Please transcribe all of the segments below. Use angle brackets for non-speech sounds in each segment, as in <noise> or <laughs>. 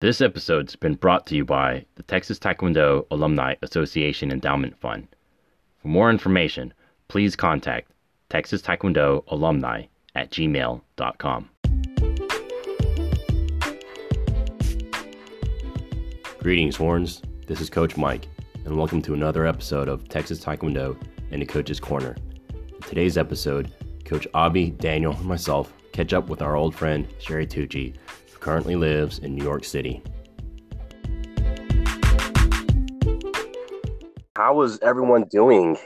This episode's been brought to you by the Texas Taekwondo Alumni Association Endowment Fund. For more information, please contact Texas Taekwondo Alumni at gmail.com. Greetings, Horns. This is Coach Mike, and welcome to another episode of Texas Taekwondo in the Coach's Corner. In today's episode, Coach Abby, Daniel, and myself catch up with our old friend Sherry Tucci currently lives in New York City. How is everyone doing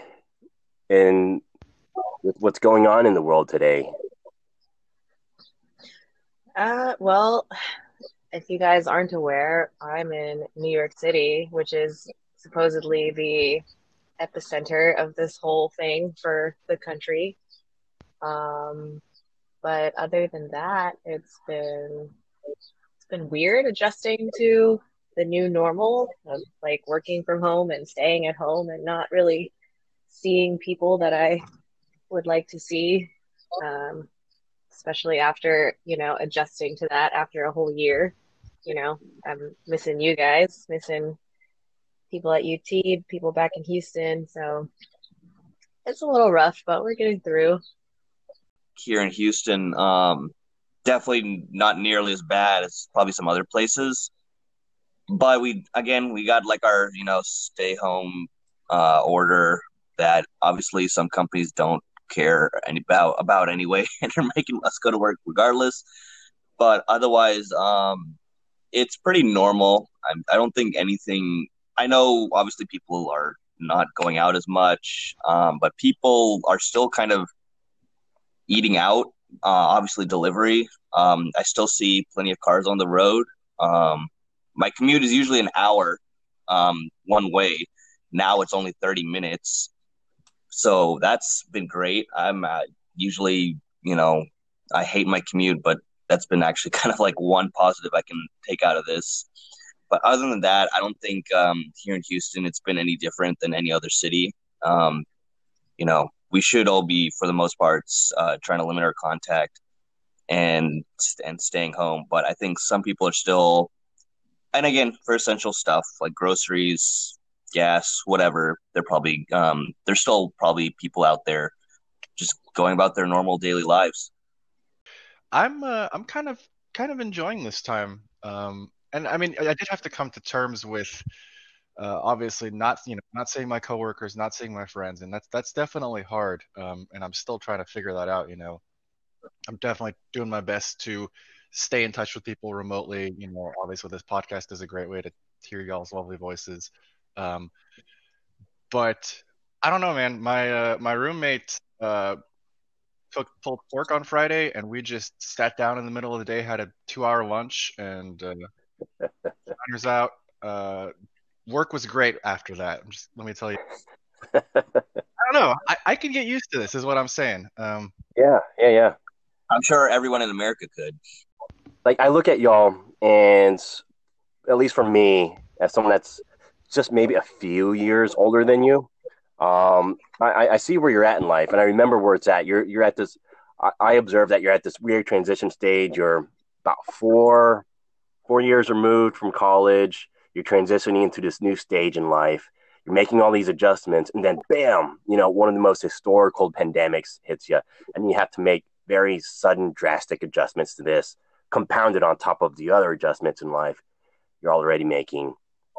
in with what's going on in the world today? Uh, well, if you guys aren't aware, I'm in New York City, which is supposedly the epicenter of this whole thing for the country. Um, but other than that, it's been it's been weird adjusting to the new normal of like working from home and staying at home and not really seeing people that I would like to see. Um, especially after, you know, adjusting to that after a whole year. You know, I'm missing you guys, missing people at UT, people back in Houston. So it's a little rough, but we're getting through. Here in Houston, um, definitely not nearly as bad as probably some other places. But we again we got like our you know stay home uh, order that obviously some companies don't care any about about anyway, <laughs> and they're making us go to work regardless. But otherwise, um, it's pretty normal. I, I don't think anything. I know obviously people are not going out as much, um, but people are still kind of eating out uh, obviously delivery. Um, I still see plenty of cars on the road. Um, my commute is usually an hour um, one way. Now it's only 30 minutes. So that's been great. I'm uh, usually, you know, I hate my commute, but that's been actually <laughs> kind of like one positive I can take out of this. But other than that, I don't think um, here in Houston it's been any different than any other city. Um, you know, we should all be, for the most part, uh, trying to limit our contact and and staying home. But I think some people are still, and again, for essential stuff like groceries, gas, whatever, they're probably um, there's still probably people out there just going about their normal daily lives. I'm uh, I'm kind of kind of enjoying this time, um, and I mean I did have to come to terms with uh, obviously not you know not seeing my coworkers, not seeing my friends, and that's that's definitely hard. Um, and I'm still trying to figure that out. You know, I'm definitely doing my best to stay in touch with people remotely. You know, obviously this podcast is a great way to hear y'all's lovely voices. Um, but I don't know, man. My uh, my roommate uh, took pulled pork on Friday, and we just sat down in the middle of the day, had a two hour lunch, and uh, <laughs> out. Uh, work was great after that. Just let me tell you. <laughs> I don't know. I, I can get used to this, is what I'm saying. Um, yeah, yeah, yeah. I'm sure everyone in America could. Like I look at y'all, and at least for me, as someone that's just maybe a few years older than you, um, I, I see where you're at in life, and I remember where it's at. You're you're at this. I, I observe that you're at this weird transition stage. You're about four four years removed from college you're transitioning into this new stage in life. You're making all these adjustments, and then bam, you know, one of the most historical pandemics hits you, and you have to make very sudden, drastic adjustments to this, compounded on top of the other adjustments in life you're already making.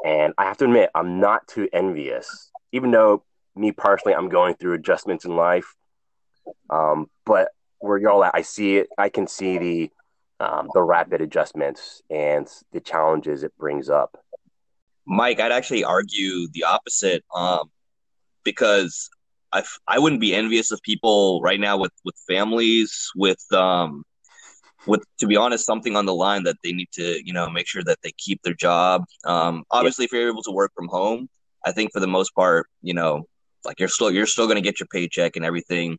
And I have to admit, I'm not too envious, even though me personally, I'm going through adjustments in life. Um, but where y'all at, I see it. I can see the um, the rapid adjustments and the challenges it brings up. Mike, I'd actually argue the opposite, um, because I I wouldn't be envious of people right now with with families with um with to be honest something on the line that they need to you know make sure that they keep their job. Um, obviously, yeah. if you're able to work from home, I think for the most part, you know, like you're still you're still going to get your paycheck and everything.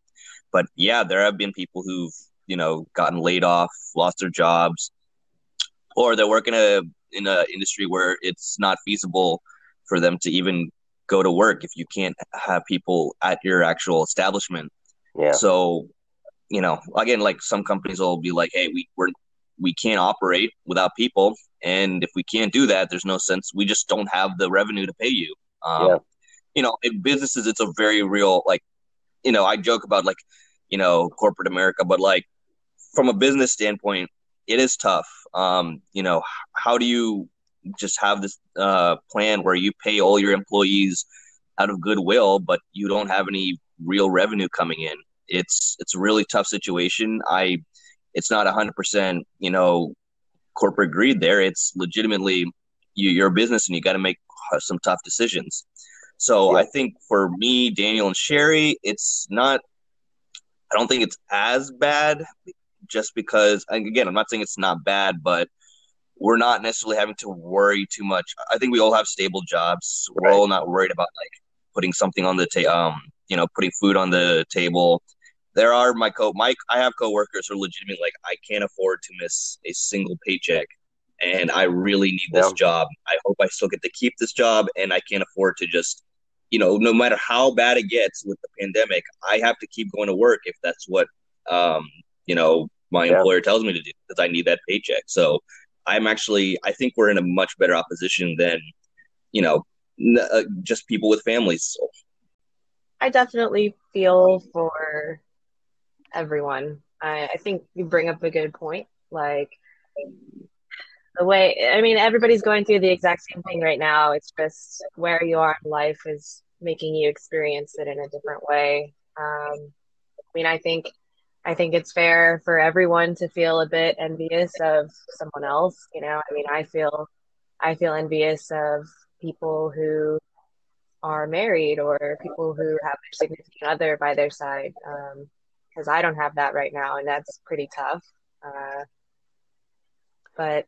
But yeah, there have been people who've you know gotten laid off, lost their jobs, or they're working a in an industry where it's not feasible for them to even go to work if you can't have people at your actual establishment. Yeah. So, you know, again, like some companies will be like, "Hey, we we're we can't operate without people," and if we can't do that, there's no sense. We just don't have the revenue to pay you. Um, yeah. You know, in businesses, it's a very real like. You know, I joke about like, you know, corporate America, but like from a business standpoint, it is tough. Um, you know, how do you just have this uh, plan where you pay all your employees out of goodwill, but you don't have any real revenue coming in? It's it's a really tough situation. I, it's not hundred percent, you know, corporate greed there. It's legitimately you, you're a business and you got to make some tough decisions. So yeah. I think for me, Daniel and Sherry, it's not. I don't think it's as bad just because again i'm not saying it's not bad but we're not necessarily having to worry too much. I think we all have stable jobs. We're all not worried about like putting something on the table um you know putting food on the table. There are my co my i have coworkers who are legitimately like i can't afford to miss a single paycheck and i really need this yeah. job. I hope i still get to keep this job and i can't afford to just you know no matter how bad it gets with the pandemic i have to keep going to work if that's what um you know my yeah. employer tells me to do because I need that paycheck. So I'm actually I think we're in a much better opposition than you know n- uh, just people with families. So. I definitely feel for everyone. I, I think you bring up a good point. Like the way I mean, everybody's going through the exact same thing right now. It's just where you are in life is making you experience it in a different way. Um, I mean, I think I think it's fair for everyone to feel a bit envious of someone else. You know, I mean, I feel, I feel envious of people who are married or people who have a significant other by their side, because um, I don't have that right now, and that's pretty tough. Uh, but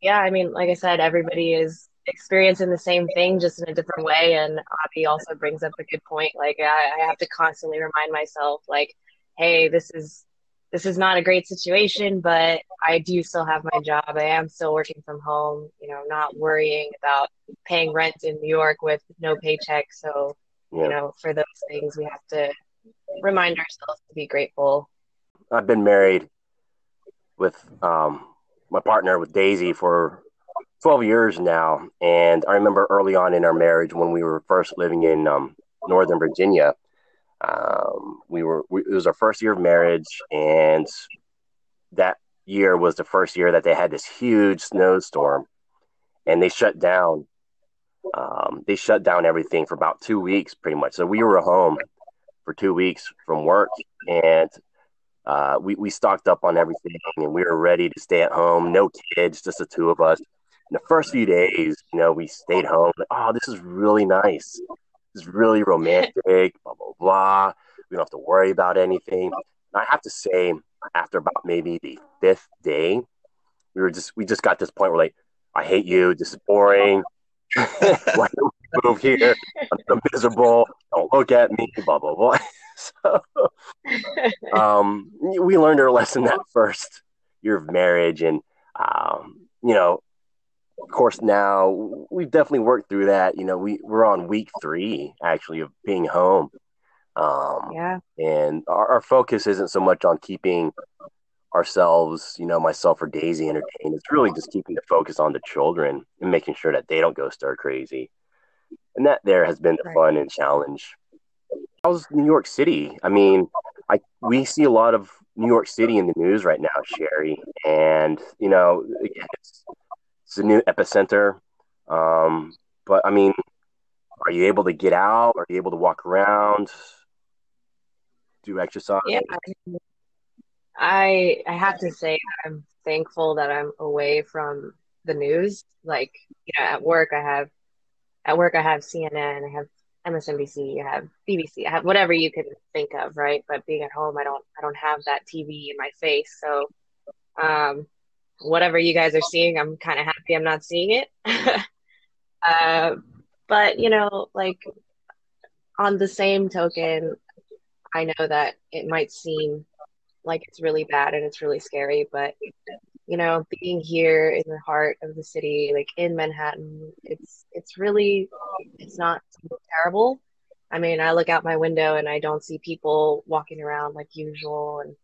yeah, I mean, like I said, everybody is experiencing the same thing just in a different way. And Avi also brings up a good point. Like I, I have to constantly remind myself, like hey, this is this is not a great situation, but I do still have my job. I am still working from home, you know, not worrying about paying rent in New York with no paycheck. So, yeah. you know, for those things, we have to remind ourselves to be grateful. I've been married with um, my partner, with Daisy, for 12 years now. And I remember early on in our marriage when we were first living in um, Northern Virginia um, we were we, it was our first year of marriage, and that year was the first year that they had this huge snowstorm, and they shut down. Um, they shut down everything for about two weeks, pretty much. So we were home for two weeks from work, and uh, we we stocked up on everything, and we were ready to stay at home. No kids, just the two of us. In the first few days, you know, we stayed home. Oh, this is really nice. It's really romantic, blah, blah, blah. We don't have to worry about anything. And I have to say, after about maybe the fifth day, we were just, we just got this point where like, I hate you. This is boring. <laughs> Why don't we move here? I'm so miserable. Don't look at me, blah, blah, blah. <laughs> so, um, we learned our lesson that first year of marriage. And, um, you know, of course, now we've definitely worked through that. You know, we we're on week three actually of being home. Um, yeah. And our, our focus isn't so much on keeping ourselves, you know, myself or Daisy entertained. It's really just keeping the focus on the children and making sure that they don't go stir crazy. And that there has been the right. fun and challenge. How's New York City? I mean, I we see a lot of New York City in the news right now, Sherry, and you know, again, it's it's a new epicenter. Um, but I mean, are you able to get out? Are you able to walk around? Do exercise? Yeah. I I have to say I'm thankful that I'm away from the news. Like, you know, at work I have at work I have CNN, I have MSNBC, I have BBC, I have whatever you can think of, right? But being at home I don't I don't have that TV in my face. So um whatever you guys are seeing, I'm kind of happy I'm not seeing it. <laughs> uh, but, you know, like on the same token, I know that it might seem like it's really bad and it's really scary, but you know, being here in the heart of the city, like in Manhattan, it's it's really it's not terrible. I mean, I look out my window and I don't see people walking around like usual. And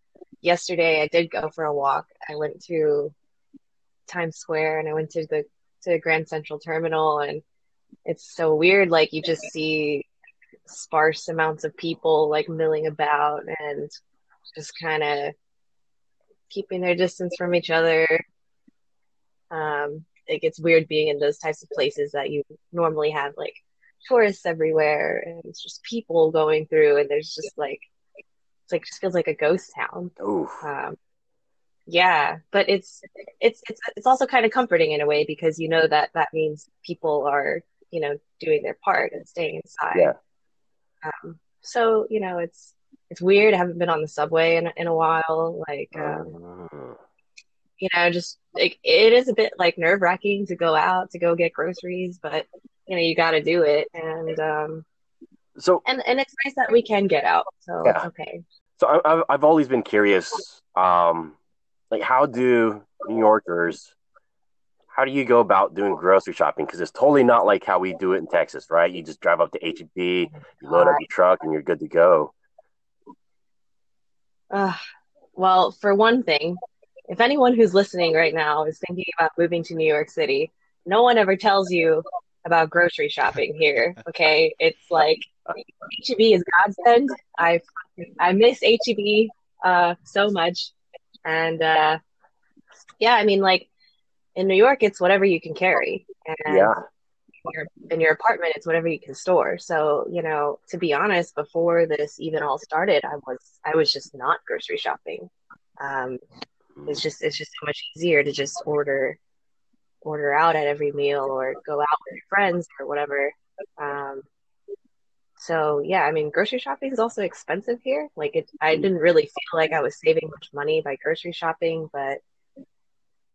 yesterday, I did go for a walk. I went to Times Square and I went to the to Grand Central Terminal and it's so weird. Like you just see sparse amounts of people like milling about and just kind of keeping their distance from each other. Um, it gets weird being in those types of places that you normally have like tourists everywhere and it's just people going through and there's just like it's like just feels like a ghost town. Ooh. Um, yeah, but it's it's it's it's also kind of comforting in a way because you know that that means people are you know doing their part and staying inside. Yeah. Um, so you know it's it's weird. I haven't been on the subway in in a while. Like um, Mm. you know, just like it is a bit like nerve wracking to go out to go get groceries, but you know you got to do it. And um, So and and it's nice that we can get out. So Yeah. okay. So I- I've I've always been curious, um, like how do New Yorkers, how do you go about doing grocery shopping? Because it's totally not like how we do it in Texas, right? You just drive up to HEB, you load up your truck, and you're good to go. Uh, well, for one thing, if anyone who's listening right now is thinking about moving to New York City, no one ever tells you about grocery shopping here. <laughs> Okay, it's like HEB is godsend. I I miss HEB uh, so much, and uh, yeah, I mean, like in New York, it's whatever you can carry, and Yeah, in your in your apartment, it's whatever you can store. So, you know, to be honest, before this even all started, I was I was just not grocery shopping. Um, it's just it's just so much easier to just order order out at every meal or go out with your friends or whatever. Um, so yeah, I mean, grocery shopping is also expensive here. Like it, I didn't really feel like I was saving much money by grocery shopping, but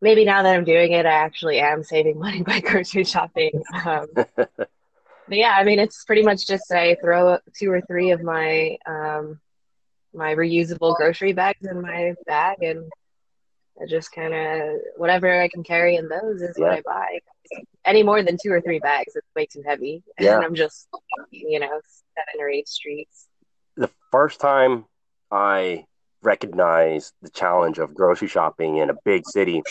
maybe now that I'm doing it, I actually am saving <laughs> money by grocery shopping. Um, <laughs> but yeah, I mean, it's pretty much just I throw two or three of my um, my reusable grocery bags in my bag, and I just kind of whatever I can carry in those is what I buy. Any more than two or three bags, it's way too heavy, <laughs> Yeah. and I'm just you know seven or eight streets. the first time I recognized the challenge of grocery shopping in a big city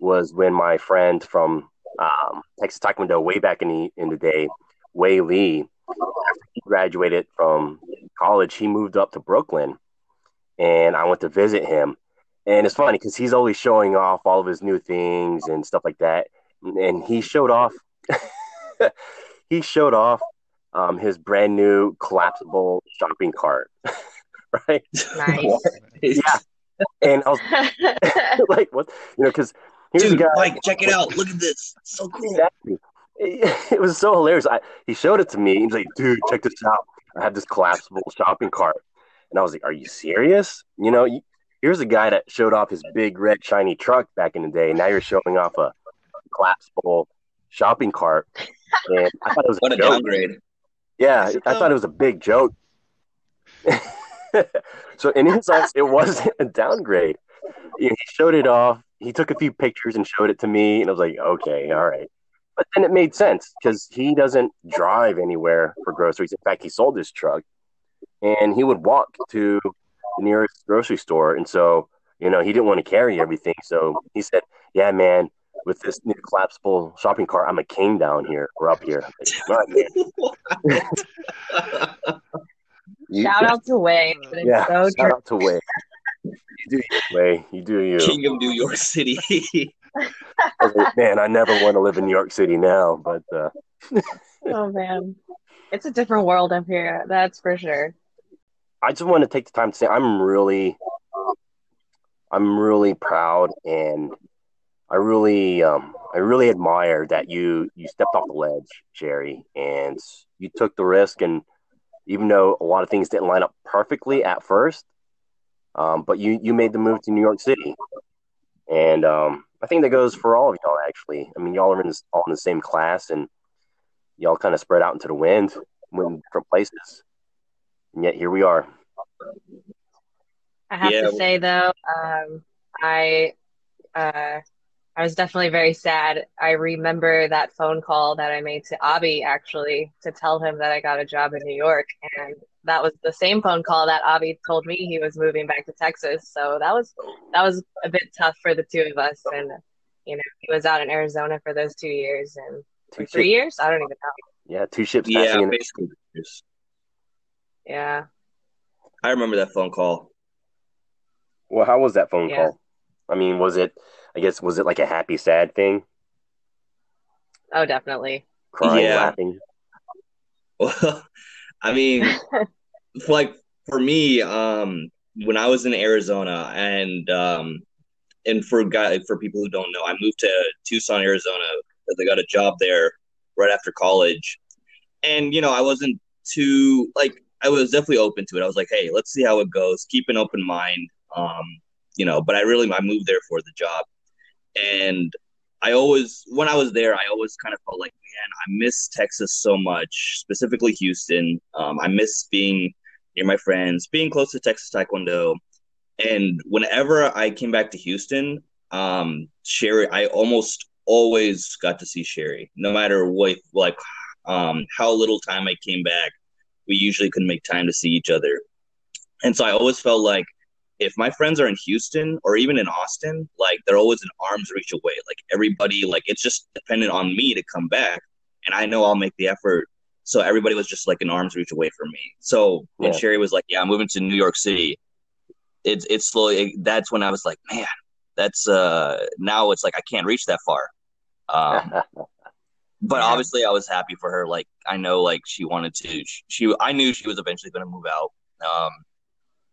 was when my friend from um, Texas Taekwondo way back in the in the day, Wei Lee, after he graduated from college, he moved up to Brooklyn, and I went to visit him. And it's funny because he's always showing off all of his new things and stuff like that. And he showed off, <laughs> he showed off um, his brand new collapsible shopping cart, <laughs> right? Nice. <laughs> Yeah. And I was like, what? You know, because here's Dude, a guy. Mike, check it out. Look at this. So cool. Exactly. It, it was so hilarious. I, he showed it to me. He's like, dude, check this out. I have this collapsible shopping cart. And I was like, are you serious? You know, you, here's a guy that showed off his big red shiny truck back in the day. Now you're showing off a collapsible shopping cart. And I thought it was What a a joke. downgrade. Yeah, I thought it was a big joke. <laughs> so in his eyes, it wasn't a downgrade. He showed it off. He took a few pictures and showed it to me, and I was like, okay, all right. But then it made sense because he doesn't drive anywhere for groceries. In fact, he sold his truck, and he would walk to the nearest grocery store. And so, you know, he didn't want to carry everything. So he said, "Yeah, man." With this new collapsible shopping cart, I'm a king down here or up here. All right, man. You- Shout out to Wei. Yeah, so shout true. out to Wei. You do your way. You do you. King of New York City. I <laughs> like, Man, I never want to live in New York City now, but uh, <laughs> Oh man, it's a different world up here. That's for sure. I just want to take the time to say I'm really, I'm really proud, and I really, um, I really admire that you you stepped off the ledge, Jerry, and you took the risk. And even though a lot of things didn't line up perfectly at first, um, but you you made the move to New York City, and um, I think that goes for all of y'all. Actually, I mean, y'all are in this, all in the same class, and y'all kind of spread out into the wind, went in different places, and yet here we are. I have Yeah. to say though, um, I uh, I was definitely very sad. I remember that phone call that I made to Abby actually to tell him that I got a job in New York, and that was the same phone call that Abby told me he was moving back to Texas. So that was that was a bit tough for the two of us, and you know, he was out in Arizona for those two years and Two three ship- years. I don't even know. Yeah, two ships Yeah, passing in basically. Yeah. I remember that phone call. Well, how was that phone Yeah. call? I mean, was it? I guess was it like a happy, sad thing? Oh, definitely. Crying, Yeah. laughing. Well, <laughs> I mean, <laughs> like for me, um, when I was in Arizona, and um, and for guy for people who don't know, I moved to Tucson, Arizona, because I got a job there right after college, and you know, I wasn't too like I was definitely open to it. I was like, hey, let's see how it goes. Keep an open mind, um, you know. But I really I moved there for the job, and I always, when I was there, I always kind of felt like, man, I miss Texas so much, specifically Houston. Um, I miss being near my friends, being close to Texas Taekwondo. And whenever I came back to Houston, um, Sherry, I almost always got to see Sherry, no matter what, like, um, how little time I came back. We usually couldn't make time to see each other. And so I always felt like if my friends are in Houston or even in Austin, like they're always an arm's reach away. Like everybody, like it's just dependent on me to come back, and I know I'll make the effort. So everybody was just like an arm's reach away from me. So when Yeah. Sherry was like, "Yeah, I'm moving to New York City," it's it's slowly. It, that's when I was like, "Man, that's uh." Now it's like I can't reach that far. Um, <laughs> but Yeah. obviously I was happy for her. Like I know, like she wanted to. She, she I knew she was eventually going to move out, um,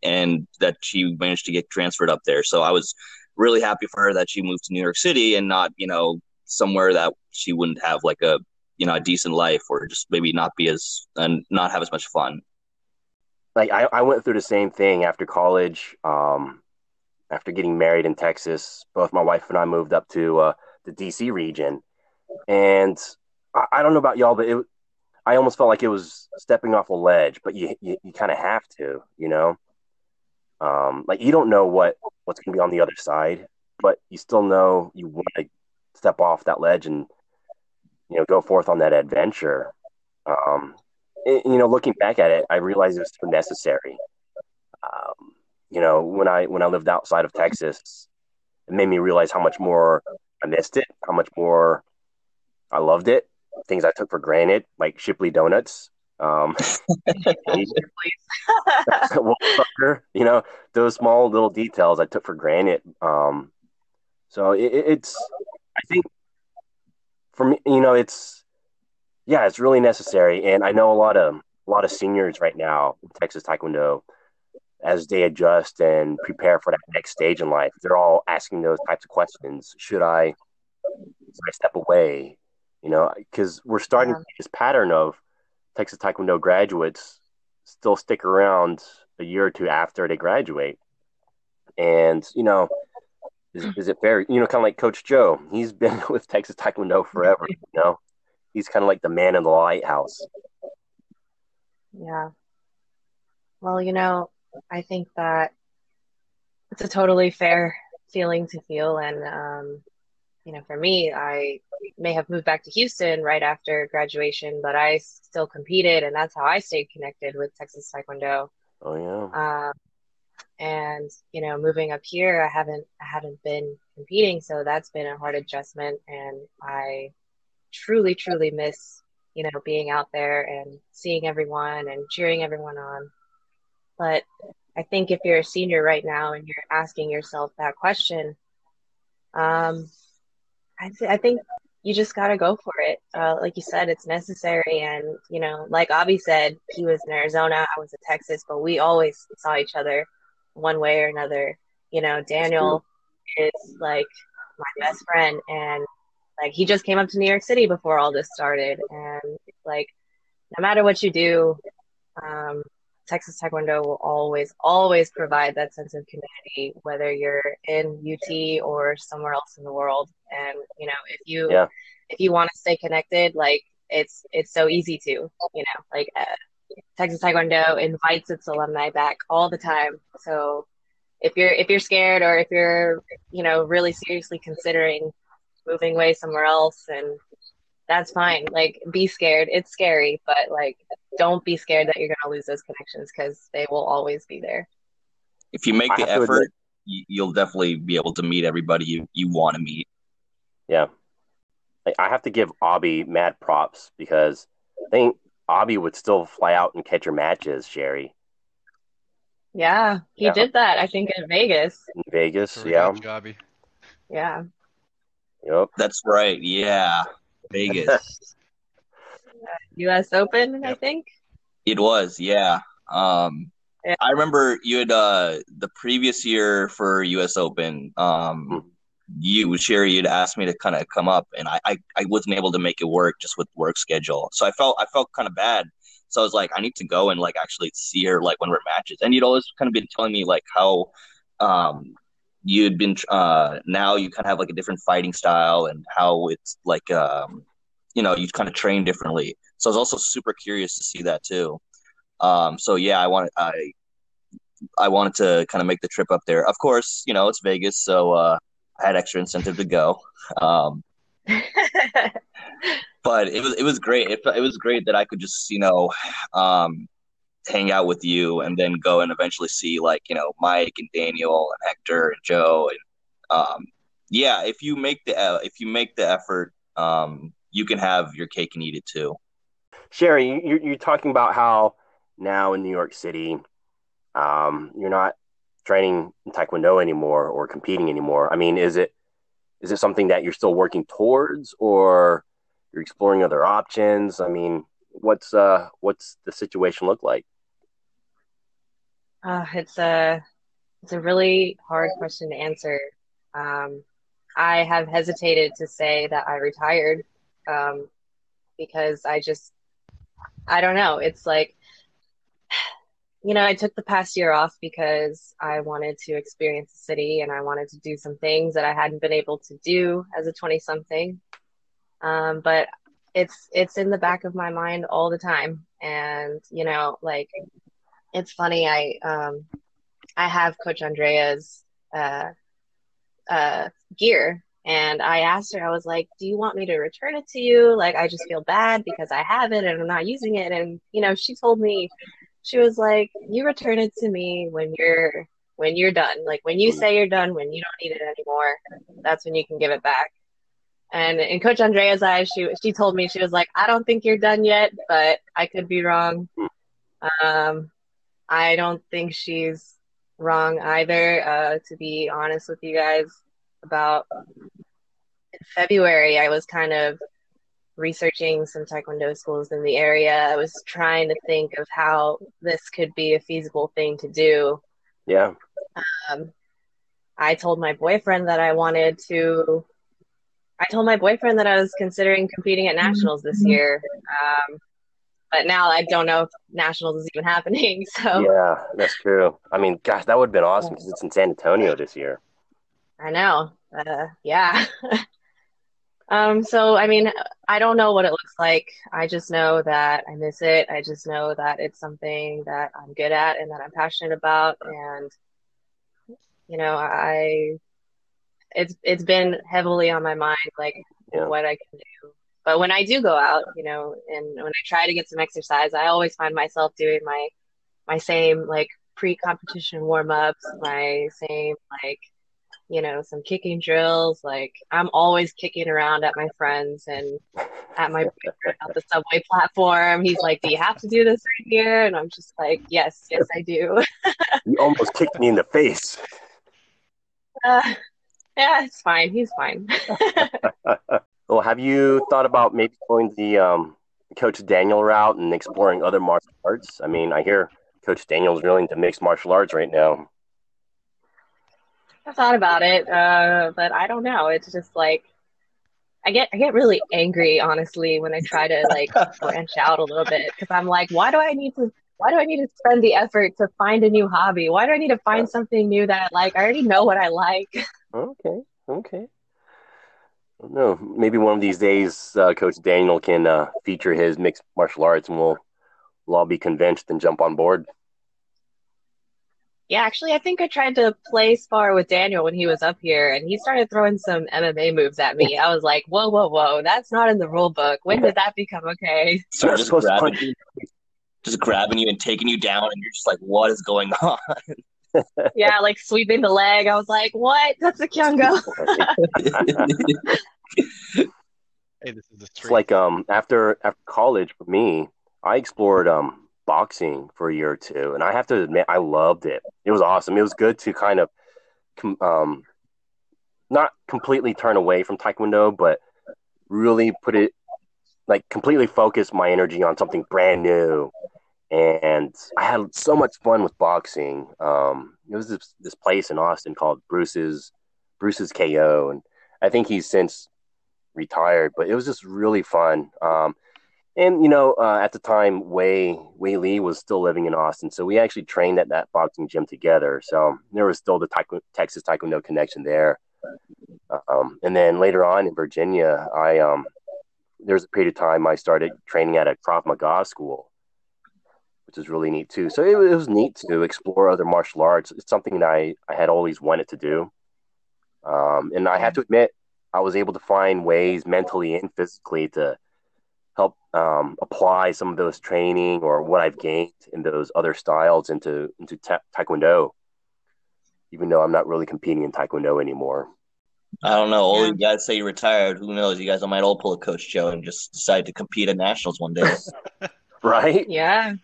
and that she managed to get transferred up there. So I was really happy for her that she moved to New York City and not, you know, somewhere that she wouldn't have like a, you know, a decent life or just maybe not be as and not have as much fun. like I, I went through the same thing after college. Um, after getting married in Texas, both my wife and I moved up to uh, the DC region, and I, I don't know about y'all, but it, I almost felt like it was stepping off a ledge. But you you, you kind of have to, you know. Um, like you don't know what what's going to be on the other side, but you still know you want to step off that ledge and you know go forth on that adventure. Um, it- you know, looking back at it, I realized it was so necessary. Um, you know, when I when I lived outside of Texas, it made me realize how much more I missed it, how much more I loved it. Things I took for granted, like Shipley donuts, um, <laughs> <laughs> Wolfsucker, you know, those small little details I took for granted. Um, so it, it- it's, I think, for me, you know, it's, yeah, it's really necessary, and I know a lot of a lot of seniors right now in Texas Taekwondo, as they adjust and prepare for that next stage in life, they're all asking those types of questions. Should I, should I step away? You know, because we're starting Yeah. to this pattern of Texas Taekwondo graduates still stick around a year or two after they graduate. And, you know, is, is it fair? You know, kind of like Coach Joe, he's <laughs> been with Texas Taekwondo forever, you know, he's kind of like the man in the lighthouse. Yeah. Well, you know, I think that it's a totally fair feeling to feel. And, um, you know, for me, I may have moved back to Houston right after graduation, but I still competed, and that's how I stayed connected with Texas Taekwondo. Oh, yeah. Um, and you know, moving up here, I haven't I haven't been competing, so that's been a hard adjustment, and I truly, truly miss you know being out there and seeing everyone and cheering everyone on. But I think if you're a senior right now and you're asking yourself that question, um, I, th- I think you just got to go for it. Uh, like you said, it's necessary. And, you know, like Avi said, he was in Arizona, I was in Texas, but we always saw each other one way or another. You know, Daniel is like my best friend. And, like, he just came up to New York City before all this started. And, like, no matter what you do, um, Texas Taekwondo will always, always provide that sense of community, whether you're in UT or somewhere else in the world. And you know, if you Yeah. if you want to stay connected, like it's it's so easy to, you know, like uh, Texas Taekwondo invites its alumni back all the time. So if you're if you're scared or if you're you know really seriously considering moving away somewhere else and that's fine like be scared it's scary but like don't be scared that you're going to lose those connections because they will always be there If you make I the effort, admit- you, you'll definitely be able to meet everybody you, you want to meet. Yeah. Like, I have to give Abby mad props because I think Abby would still fly out and catch your matches, Sherry. Yeah, he Yeah. did that. I think in Vegas. In Vegas. Yeah. got Jobby. Yeah. Yep. That's right. Yeah, Vegas. <laughs> U.S. Open, I think. it was. Yeah. Um, Yeah. I remember you had uh the previous year for U.S. Open. Um, Mhm. you Sherry, you'd asked me to kind of come up, and I, I I wasn't able to make it work just with work schedule. So I felt I felt kind of bad. So I was like, I need to go and like actually see her like when we're matches. And you'd always kind of been telling me like how um you'd been uh now you kind of have like a different fighting style and how it's like um you know you kind of train differently. So I was also super curious to see that too. Um, so yeah, I wanted I I wanted to kind of make the trip up there. Of course, you know it's Vegas, so uh, I had extra incentive to go. Um, <laughs> but it was it was great. It, it was great that I could just you know um, hang out with you and then go and eventually see like you know Mike and Daniel and Hector and Joe and um, yeah. If you make the uh, if you make the effort, um, you can have your cake and eat it too. Sherry, you, you're, talking about how now in New York City, um, you're not training in Taekwondo anymore or competing anymore. I mean, is it is it something that you're still working towards, or you're exploring other options? I mean, what's uh what's the situation look like? Uh, it's a it's a really hard question to answer. Um, I have hesitated to say that I retired um, because I just I don't know. It's like <sighs> you know, I took the past year off because I wanted to experience the city and I wanted to do some things that I hadn't been able to do as a 20 something. Um, but it's it's in the back of my mind all the time. And, you know, like it's funny, I um I have Coach Andrea's uh uh gear and I asked her, I was like, Do you want me to return it to you? Like I just feel bad because I have it and I'm not using it and you know, she told me she was like, You return it to me when you're when you're done. Like when you say you're done, when you don't need it anymore, that's when you can give it back. And in Coach Andrea's eyes, she she told me she was like, I don't think you're done yet, but I could be wrong. Um, I don't think she's wrong either. Uh, to be honest with you guys, about February, I was kind of researching some Taekwondo schools in the area. I was trying to think of how this could be a feasible thing to do. Yeah, Um, I told my boyfriend that I wanted to. I told my boyfriend that I was considering competing at nationals this year. Um, but now I don't know if nationals is even <laughs> happening. So yeah, that's true. I mean, gosh, that would have been awesome because it's in San Antonio this year. I know. Uh, yeah. <laughs> um, so, I mean, I don't know what it looks like. I just know that I miss it. I just know that it's something that I'm good at and that I'm passionate about. And, you know, I, it's, it's been heavily on my mind, like Yeah. what I can do. But when I do go out, you know, and when I try to get some exercise, I always find myself doing my, my same like pre-competition warm-ups, my same like you know, some kicking drills. Like I'm always kicking around at my friends and at my at the subway platform. He's like, "Do you have to do this right here?" And I'm just like, "Yes, yes, I do." <laughs> You almost kicked me in the face. Uh, yeah, it's fine. He's fine. <laughs> Well, have you thought about maybe going the um, Coach Daniel route and exploring other martial arts? I mean, I hear Coach Daniel's really into mixed martial arts right now. I thought about it, uh, but I don't know. It's just like I get I get really angry, honestly, when I try to like <laughs> branch out a little bit because I'm like, why do I need to? Why do I need to spend the effort to find a new hobby? Why do I need to find something new that I like I already know what I like? <laughs> Okay, okay. No, maybe one of these days, uh, Coach Daniel can uh, feature his mixed martial arts, and we'll we'll all be convinced and jump on board. Yeah, actually, I think I tried to play spar with Daniel when he was up here, and he started throwing some MMA moves at me. I was like, whoa, whoa, whoa, that's not in the rule book. When did that become okay? So You're just supposed to grabbing, punch you. just grabbing you and taking you down, and you're just like, "What is going on?" Yeah, like sweeping the leg. I was like, what? That's a Kyungo. <laughs> <laughs> Hey, this is the It's like um after after college for me, I explored um boxing for a year or two, and I have to admit I loved it. It was awesome. It was good to kind of um not completely turn away from taekwondo, but really put it like completely focus my energy on something brand new. And I had so much fun with boxing. Um, it was this, this place in Austin called Bruce's Bruce's KO, and I think he's since retired, but it was just really fun. Um, and you know, uh, at the time, Wei Wei Lee was still living in Austin, so we actually trained at that boxing gym together. So there was still the taekw- Texas Taekwondo connection there. Um, and then later on in Virginia, I um, there was a period of time I started training at a Krav Maga school, which is really neat too. So it, it was neat to explore other martial arts. It's something that I, I had always wanted to do. Um, and I have to admit, I was able to find ways mentally and physically to help um, apply some of those training or what I've gained in those other styles into into ta- taekwondo. Even though I'm not really competing in taekwondo anymore. I don't know. All Yeah. you guys say you're retired. Who knows? You guys might all pull a Coach Joe and just decide to compete at nationals one day. <laughs> Right? Yeah.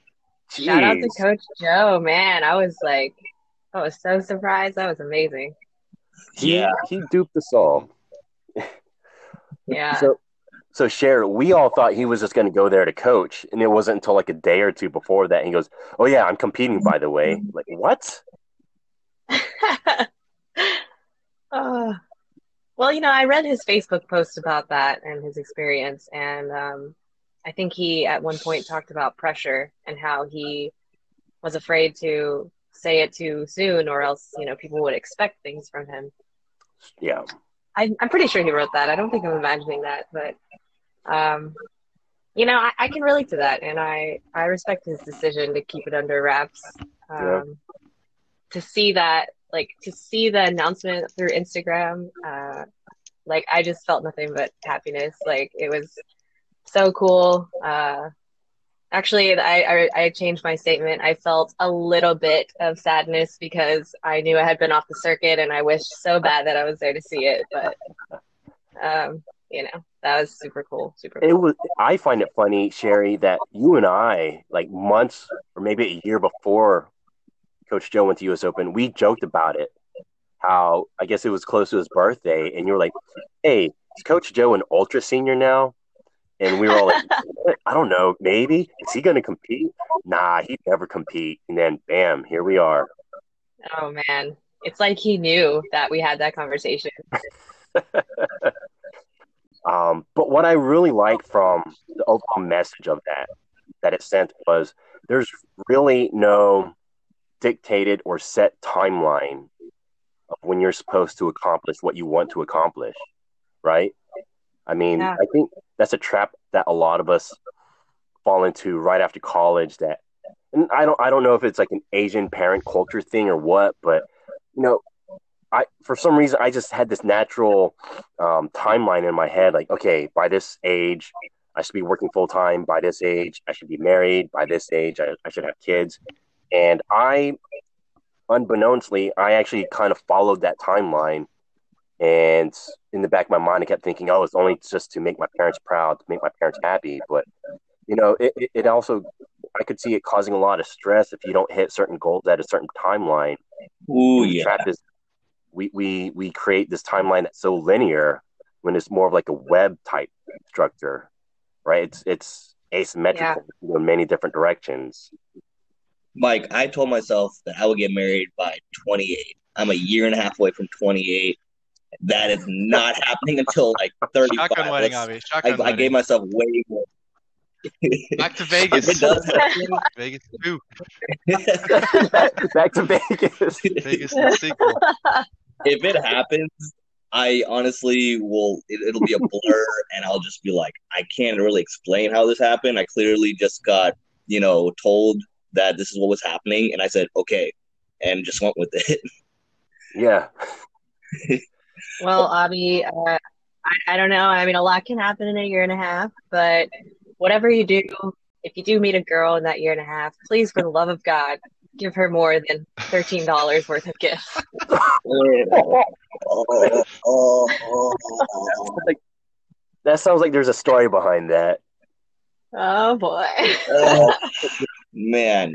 Shout out to Coach Joe, man. I was like, I was so surprised. That was amazing. He, Yeah. he duped us all. Yeah. So, so Cher, we all thought he was just going to go there to coach, and it wasn't until like a day or two before that he goes, "Oh yeah, I'm competing." By the way, like what? Oh. <laughs> Well, you know, I read his Facebook post about that and his experience, and um, I think he at one point talked about pressure and how he was afraid to say it too soon, or else, you know, people would expect things from him. Yeah, I, I'm pretty sure he wrote that. I don't think I'm imagining that, but um, you know, I, I can relate to that, and I I respect his decision to keep it under wraps. Um, Yeah. To see that, like, to see the announcement through Instagram, uh, like, I just felt nothing but happiness. Like, it was so cool. Uh, actually, I, I I changed my statement. I felt a little bit of sadness because I knew I had been off the circuit, and I wished so bad that I was there to see it. But um, you know, that was super cool. Super it was. I find it funny, Sherry, that you and I, like months or maybe a year before Coach Joe went to U.S. Open, we joked about it. How I guess it was close to his birthday, and you were like, "Hey, is Coach Joe an ultra senior now?" And we were all like, "I don't know. Maybe is he going to compete? Nah, he'd never compete." And then, bam, here we are. Oh man, it's like he knew that we had that conversation. <laughs> Um, but what I really liked from the overall message of that that it sent was there's really no dictated or set timeline of when you're supposed to accomplish what you want to accomplish, right? I mean, Yeah. I think that's a trap that a lot of us fall into right after college that and I don't I don't know if it's like an Asian parent culture thing or what, but you know, I for some reason I just had this natural um, timeline in my head, like okay, by this age I should be working full time. By this age I should be married. By this age I, I should have kids, and I, unbeknownstly, I actually kind of followed that timeline. And in the back of my mind, I kept thinking, oh, it's only just to make my parents proud, to make my parents happy. But you know, it, it, it also I could see it causing a lot of stress if you don't hit certain goals at a certain timeline. Ooh, the yeah. trap is we, we we create this timeline that's so linear when it's more of like a web type structure, right? It's it's asymmetrical in many different directions. Mike, I told myself that I would get married by 28. I'm a year and a half away from 28. That is not happening until like <laughs> 35. Shotgun wedding, Let's- Avi. I, Shotgun I wedding. gave myself way more. Back to If Vegas. <laughs> it does <laughs> happen, Vegas 2. back, back to Vegas. Vegas the sequel. if it happens, I honestly will. It, it'll be a blur, and I'll just be like, I can't really explain how this happened. I clearly just got, you know, told that this is what was happening, and I said okay, and just went with it. yeah, Well, Abby, uh, I, I don't know. I mean, a lot can happen in a year and a half, but whatever you do, if you do meet a girl in that year and a half, please, for the love of God, give her more than thirteen dollars worth of gifts. like <laughs> That sounds like there's a story behind that. Oh boy. Oh, man.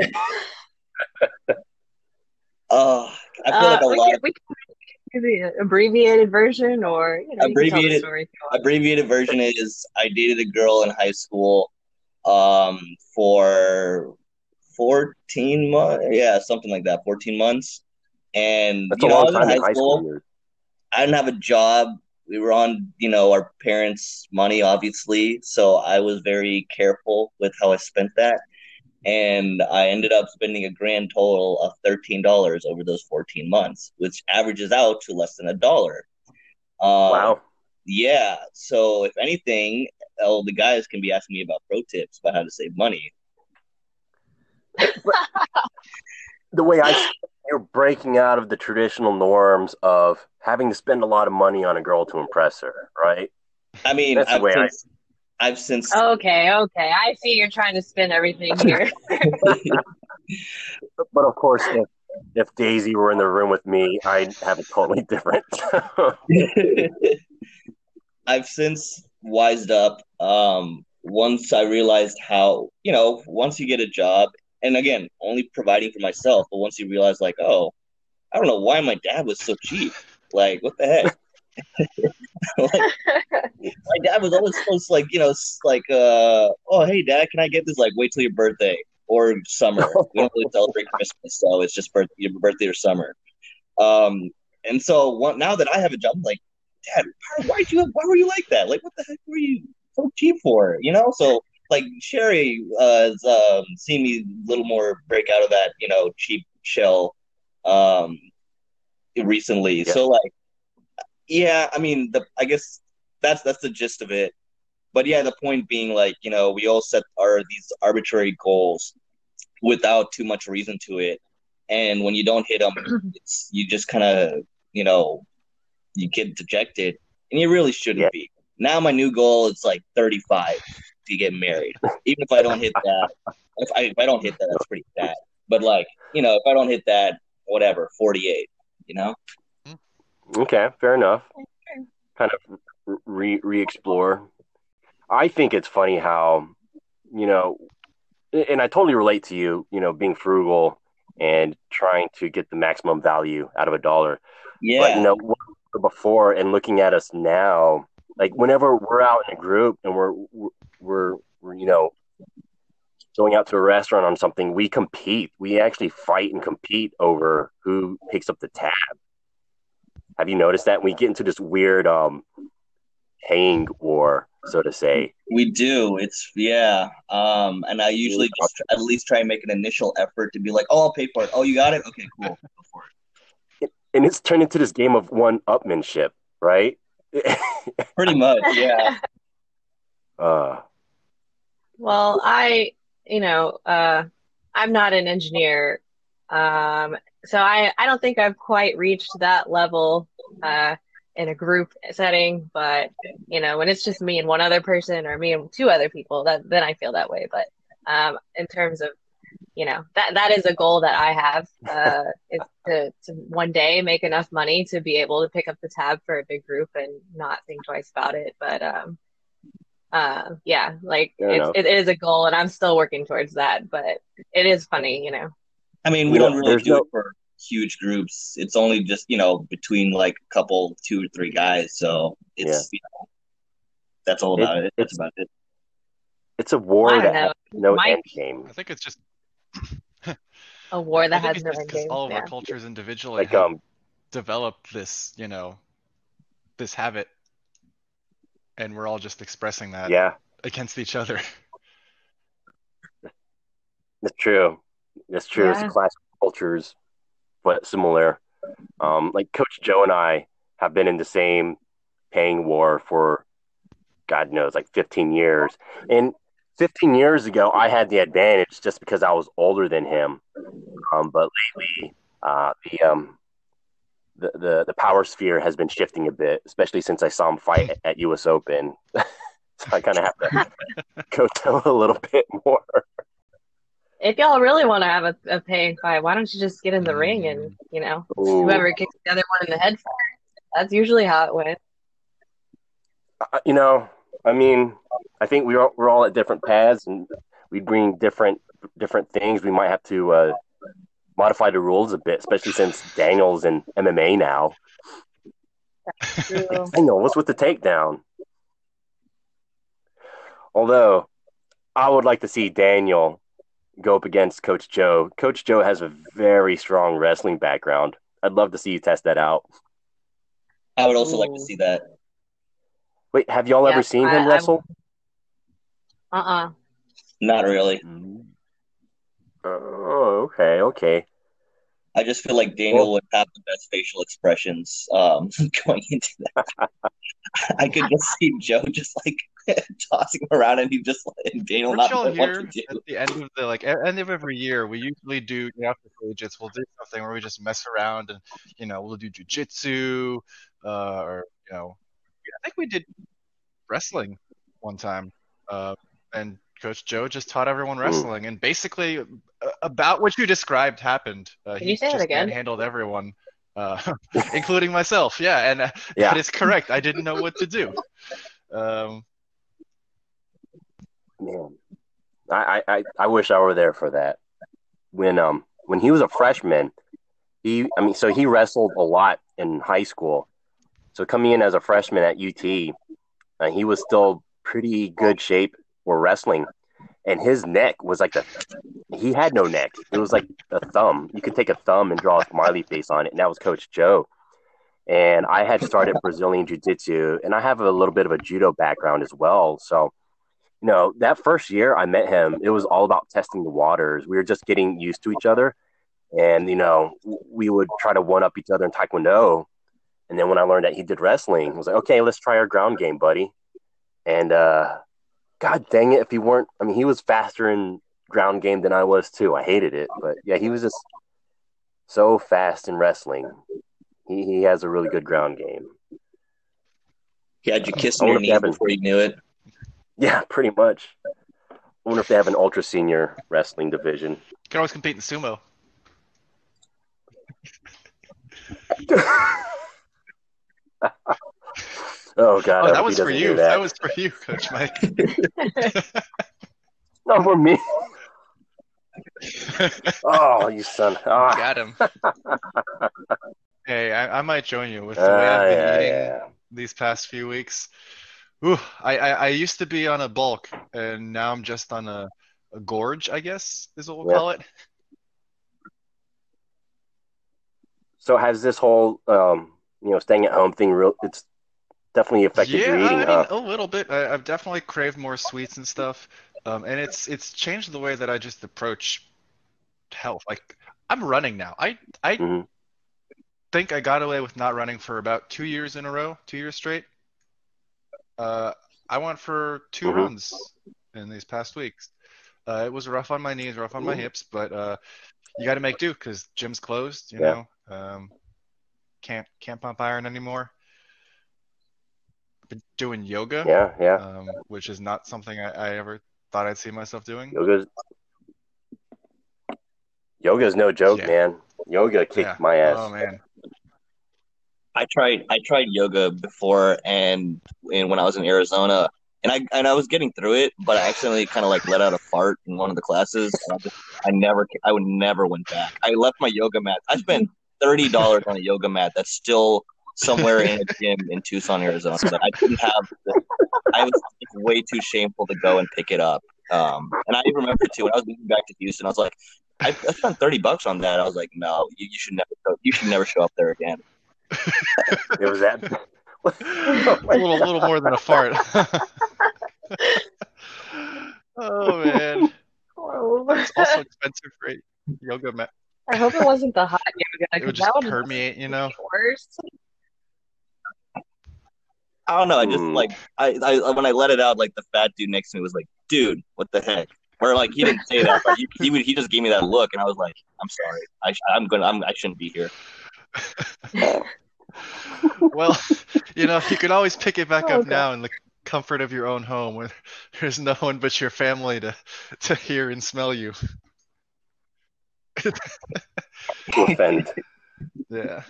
Oh, <laughs> I feel like a Uh, we lot can, of we can do the abbreviated version, or you know, you can tell the Abbreviated- story you abbreviated version is I dated a girl in high school um for 14 months yeah something like that 14 months. And That's you a know I long was in time high in high school. school. I didn't have a job. We were on you know our parents money obviously. So I was very careful with how I spent that and I ended up spending a grand total of $13 over those 14 months which averages out to less than a dollar um, Wow. yeah. So if anything, all the guys can be asking me about pro tips about how to save money. The way I you're breaking out of the traditional norms of having to spend a lot of money on a girl to impress her, right? I mean, That's the I've way I- I've since Okay, okay. I see you're trying to spin everything here. <laughs> But of course, if, if Daisy were in the room with me, I'd have it totally different. <laughs> I've since wised up. Um, once I realized how, you know, once you get a job, and again, only providing for myself, but once you realize, like, oh, I don't know why my dad was so cheap. Like, what the heck? <laughs> <laughs> like, my dad was always supposed to, like, you know, like, uh, oh, hey, dad, can I get this? Like, wait till your birthday or summer. <laughs> we don't really celebrate Christmas, so it's just birth- your birthday or summer. Um, and so one, now that I have a job, I'm like, Dad, why, you, why were you like that? Like, what the heck were you so cheap for? You know, so like Sherry uh, has um, seen me a little more break out of that, you know, cheap shell um, recently. Yeah. So like, yeah, I mean, the I guess that's that's the gist of it. But yeah, the point being, like, you know, we all set our these arbitrary goals without too much reason to it, and when you don't hit them, <clears throat> it's you just kind of, you know, you get dejected, and you really shouldn't Yeah. be. Now my new goal is like 35 to get married. Even if I don't hit that, if I if I don't hit that, that's pretty bad. But like, you know, if I don't hit that, whatever, 48. You know? Okay, fair enough. Kind of re re explore. I think it's funny how, you know, and I totally relate to you, you know, being frugal and trying to get the maximum value out of a dollar. Yeah. But you know, before and looking at us now, like whenever we're out in a group and we're we're, we're you know going out to a restaurant on something, we compete. We actually fight and compete over who picks up the tab. Have you noticed that? We get into this weird um paying war, so to say. We do. It's yeah. Um, and I usually just at least try and make an initial effort to be like, "Oh, I'll pay for it. Oh, you got it. Okay, cool. <laughs> Go for it." And it's turned into this game of one upmanship, right? <laughs> Pretty much, yeah. uh Well, I, you know, uh, I'm not an engineer, um, so I, I don't think I've quite reached that level uh, in a group setting. But you know, when it's just me and one other person, or me and two other people, that then I feel that way. But um, in terms of, you know, that that is a goal that I have, uh, is to to one day make enough money to be able to pick up the tab for a big group and not think twice about it. But um, uh, yeah, like it's, it is a goal, and I'm still working towards that. But it is funny, you know. I mean, we You don't really do no- it for huge groups. It's only just you know between like a couple, two or three guys. So it's you know that's all about it. That's it's- about it. it's a war that know. has no Mike- end game. I think it's just A war I that think has it's no just end 'cause game. all of Yeah. our cultures individually Like have um developed this, you know, this habit, and we're all just expressing that yeah, against each other. that's true. That's true. It's Yeah. a clash of cultures, but similar. Um, like Coach Joe and I have been in the same paying war for God knows, like 15 years. And 15 years ago, I had the advantage just because I was older than him. Um, but lately, uh, the um, the, the the power sphere has been shifting a bit, especially since I saw him fight at, at U.S. Open. <laughs> so I kind of have to <laughs> him a little bit more. If y'all really want to have a, a paying fight, why don't you just get in the ring Mm. and you know Ooh. whoever kicks the other one in the head first? That's usually how it went. Uh, you know, I mean, I think we're we're all at different paths, and we bring different different things. We might have to uh, modify the rules a bit, especially since Daniel's in MMA now. True. Daniel, what's with the takedown? Although, I would like to see Daniel go up against Coach Joe. Coach Joe has a very strong wrestling background. I'd love to see you test that out. I would also like to see that. Wait, have y'all ever seen I- him I'm- wrestle? Uh-uh. Not really. Oh, okay, okay. I just feel like Daniel would have the best facial expressions um, <laughs> going into that. <laughs> I could just see Joe just like <laughs> tossing him around, and he just <laughs> and Daniel Weren't not y'all what here to do. at the end of the like end of every year? We usually do you know, after collegiates. We'll do something where we just mess around and you know we'll do jujitsu, uh, or you know, I think we did wrestling one time, uh, and Coach Joe just taught everyone wrestling, and basically uh, about what you described happened. Uh, Can he you say that again? handled everyone, uh, <laughs> including myself. Yeah, and uh, Yeah. that is correct. I didn't know what to do. Um, Man, I, I, I- wish I were there for that. When um when he was a freshman, he I mean so he wrestled a lot in high school. So coming in as a freshman at UT, uh, he was still pretty good shape for wrestling, and his neck was like the he had no neck. It was like a thumb. You could take a thumb and draw a smiley face on it, and that was Coach Joe. And I had started Brazilian Jiu Jitsu, and I have a little bit of a judo background as well. So you know, that first year I met him, it was all about testing the waters. We were just getting used to each other. And, you know, we would try to one up each other in Taekwondo. And then when I learned that he did wrestling, I was like, okay, let's try our ground game, buddy. And, uh, God dang it, if he weren't, I mean, he was faster in ground game than I was too. I hated it. But yeah, he was just so fast in wrestling. He, he has a really good ground game. He had you kissing wonder your if knees before you knew it. Yeah, pretty much. I wonder if they have an ultra senior wrestling division. You can always compete in sumo. <laughs> Oh God! Oh, that was for you. That. That. was for you, Coach Mike. <laughs> not for me. Oh, you son! Ah, <laughs> Got him. hey, I, I might join you with the way Ah, I've been yeah, eating yeah. these past few weeks. Ooh, I, I, I used to be on a bulk, and now I'm just on a, a gorge, I guess is what we'll Yeah. call it. So has this whole, um, you know, staying at home thing real? It's definitely affected Yeah, your eating, I huh? a little bit. I, I've definitely craved more sweets and stuff, um, and it's it's changed the way that I just approach health. Like I'm running now. I I Mhm. think I got away with not running for about two years in a row, two years straight. Uh, I went for 2 Mhm. runs in these past weeks. Uh, it was rough on my knees, rough on my hips, but uh, you got to make do because gym's closed. You Yeah. know, um, can't can't pump iron anymore. Been doing yoga, Yeah, yeah. um, which is not something I, I ever thought I'd see myself doing. Yoga's yoga's no joke, Yeah. man. Yoga kicked Yeah. my ass. Oh man. I tried I tried yoga before and and when I was in Arizona and I and I was getting through it, but I accidentally kind of like let out a fart in one of the classes. I, just, I never I would never went back. I left my yoga mat. I spent thirty dollars on a yoga mat that's still somewhere in a gym in Tucson, Arizona I didn't have. I was way too shameful to go and pick it up. Um, and I remember too when I was moving back to Houston, I was like, I, I spent thirty bucks on that. I was like, no, you, you should never you should never show up there again. It was that. <laughs> a little, little more than a fart. <laughs> oh man, Oh. it's also expensive for a yoga mat. I hope it wasn't the hot yoga It would because just that would permeate, you know. be worse. I don't know. I just Hmm. like I, I when I let it out, like the fat dude next to me was like, "Dude, what the heck?" Or like he didn't say that, but he he, would, he just gave me that look, and I was like, "I'm sorry. I sh- I'm gonna I'm, I shouldn't be here." <laughs> <laughs> Well, <laughs> you know, you can always pick it back Oh, up God. now in the comfort of your own home, where <laughs> there's no one but your family to to hear and smell you. to offend. Yeah.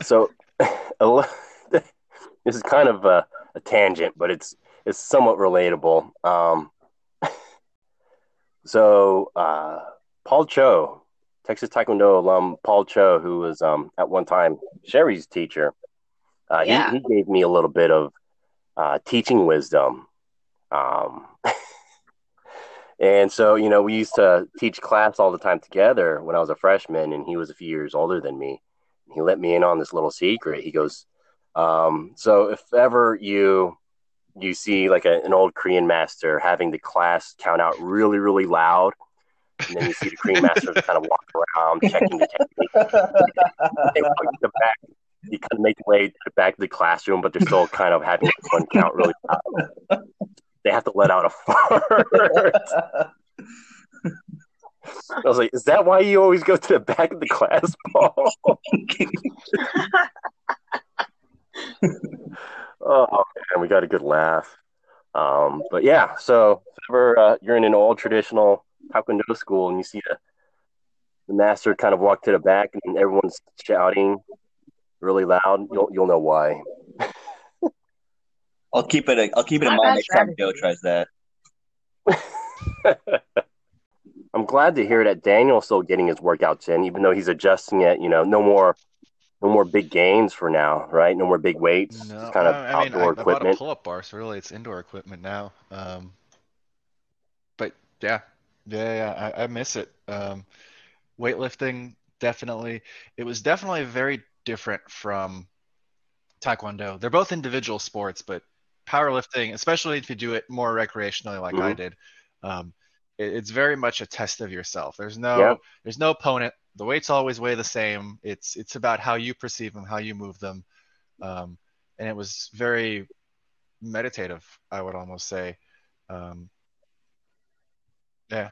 So this is kind of a, a, tangent, but it's it's somewhat relatable. Um, so uh, Paul Cho, Texas Taekwondo alum Paul Cho, who was um, at one time Sherry's teacher, uh, yeah. he, he, gave me a little bit of uh, teaching wisdom. Um, <laughs> and so, you know, we used to teach class all the time together when I was a freshman, and he was a few years older than me. He let me in on this little secret. He goes, um, "So if ever you you see like a, an old Korean master having the class count out really, really loud, and then you see the Korean masters kind of walk around checking the technique. they walk to the back. You kind of make the way to back of the classroom, but they're still kind of having one count really loud they have to let out a fart. I was like, is that why you always go to the back of the class, Paul? <laughs> oh man, we got a good laugh. Um, but yeah, so ever uh, you're in an old traditional taekwondo school and you see the, the master kind of walk to the back and everyone's shouting really loud, you'll you'll know why. <laughs> I'll keep it. I'll keep it in mind next time Joe tries that. <laughs> I'm glad to hear that Daniel's still getting his workouts in, even though he's adjusting it. You know, no more, no more big gains for now, right? No more big weights. No, it's kind of I mean, outdoor I, equipment. I bought a pull-up bar, so really it's indoor equipment now. Um, but yeah, yeah, yeah, I, I miss it. Um, weightlifting definitely. It was definitely very different from Taekwondo. They're both individual sports, but powerlifting, especially if you do it more recreationally like mm-hmm. I did, um, it, it's very much a test of yourself. There's no there's no opponent. The weights always weigh the same. It's it's about how you perceive them, how you move them, um, and it was very meditative. I would almost say. Um, yeah.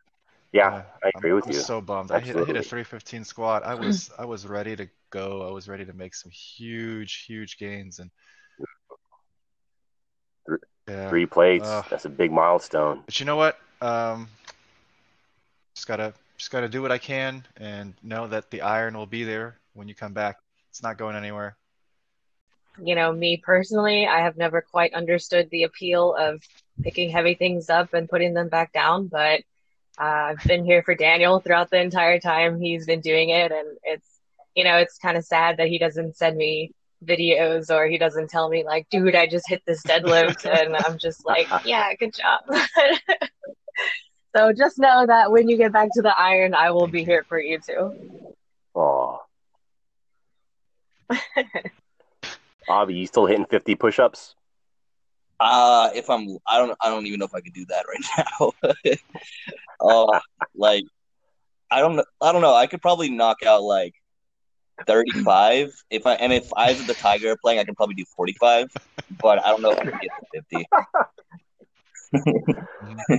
Yeah, I agree I'm, with I'm you. So bummed. I hit, I hit, a 315 squat. I was <clears throat> I was ready to go. I was ready to make some huge huge gains and yeah. Three plates. Uh, That's a big milestone. But you know what? Um, just gotta just gotta do what I can and know that the iron will be there when you come back. It's not going anywhere. You know, me personally, I have never quite understood the appeal of picking heavy things up and putting them back down, but uh, I've been here for Daniel throughout the entire time he's been doing it, and it's you know it's kind of sad that he doesn't send me videos or he doesn't tell me like, dude, I just hit this deadlift <laughs> and I'm just like, yeah, good job. <laughs> so just know that when you get back to the iron, I will be here for you too. Oh. <laughs> Bobby, you still hitting 50 push-ups? Uh, if I'm, I don't, I don't even know if I could do that right <laughs> now. <laughs> uh, like, I don't, I don't know. I could probably knock out like 35. If I and if I was the Tiger playing, I can probably do 45, but I don't know if I can get to 50.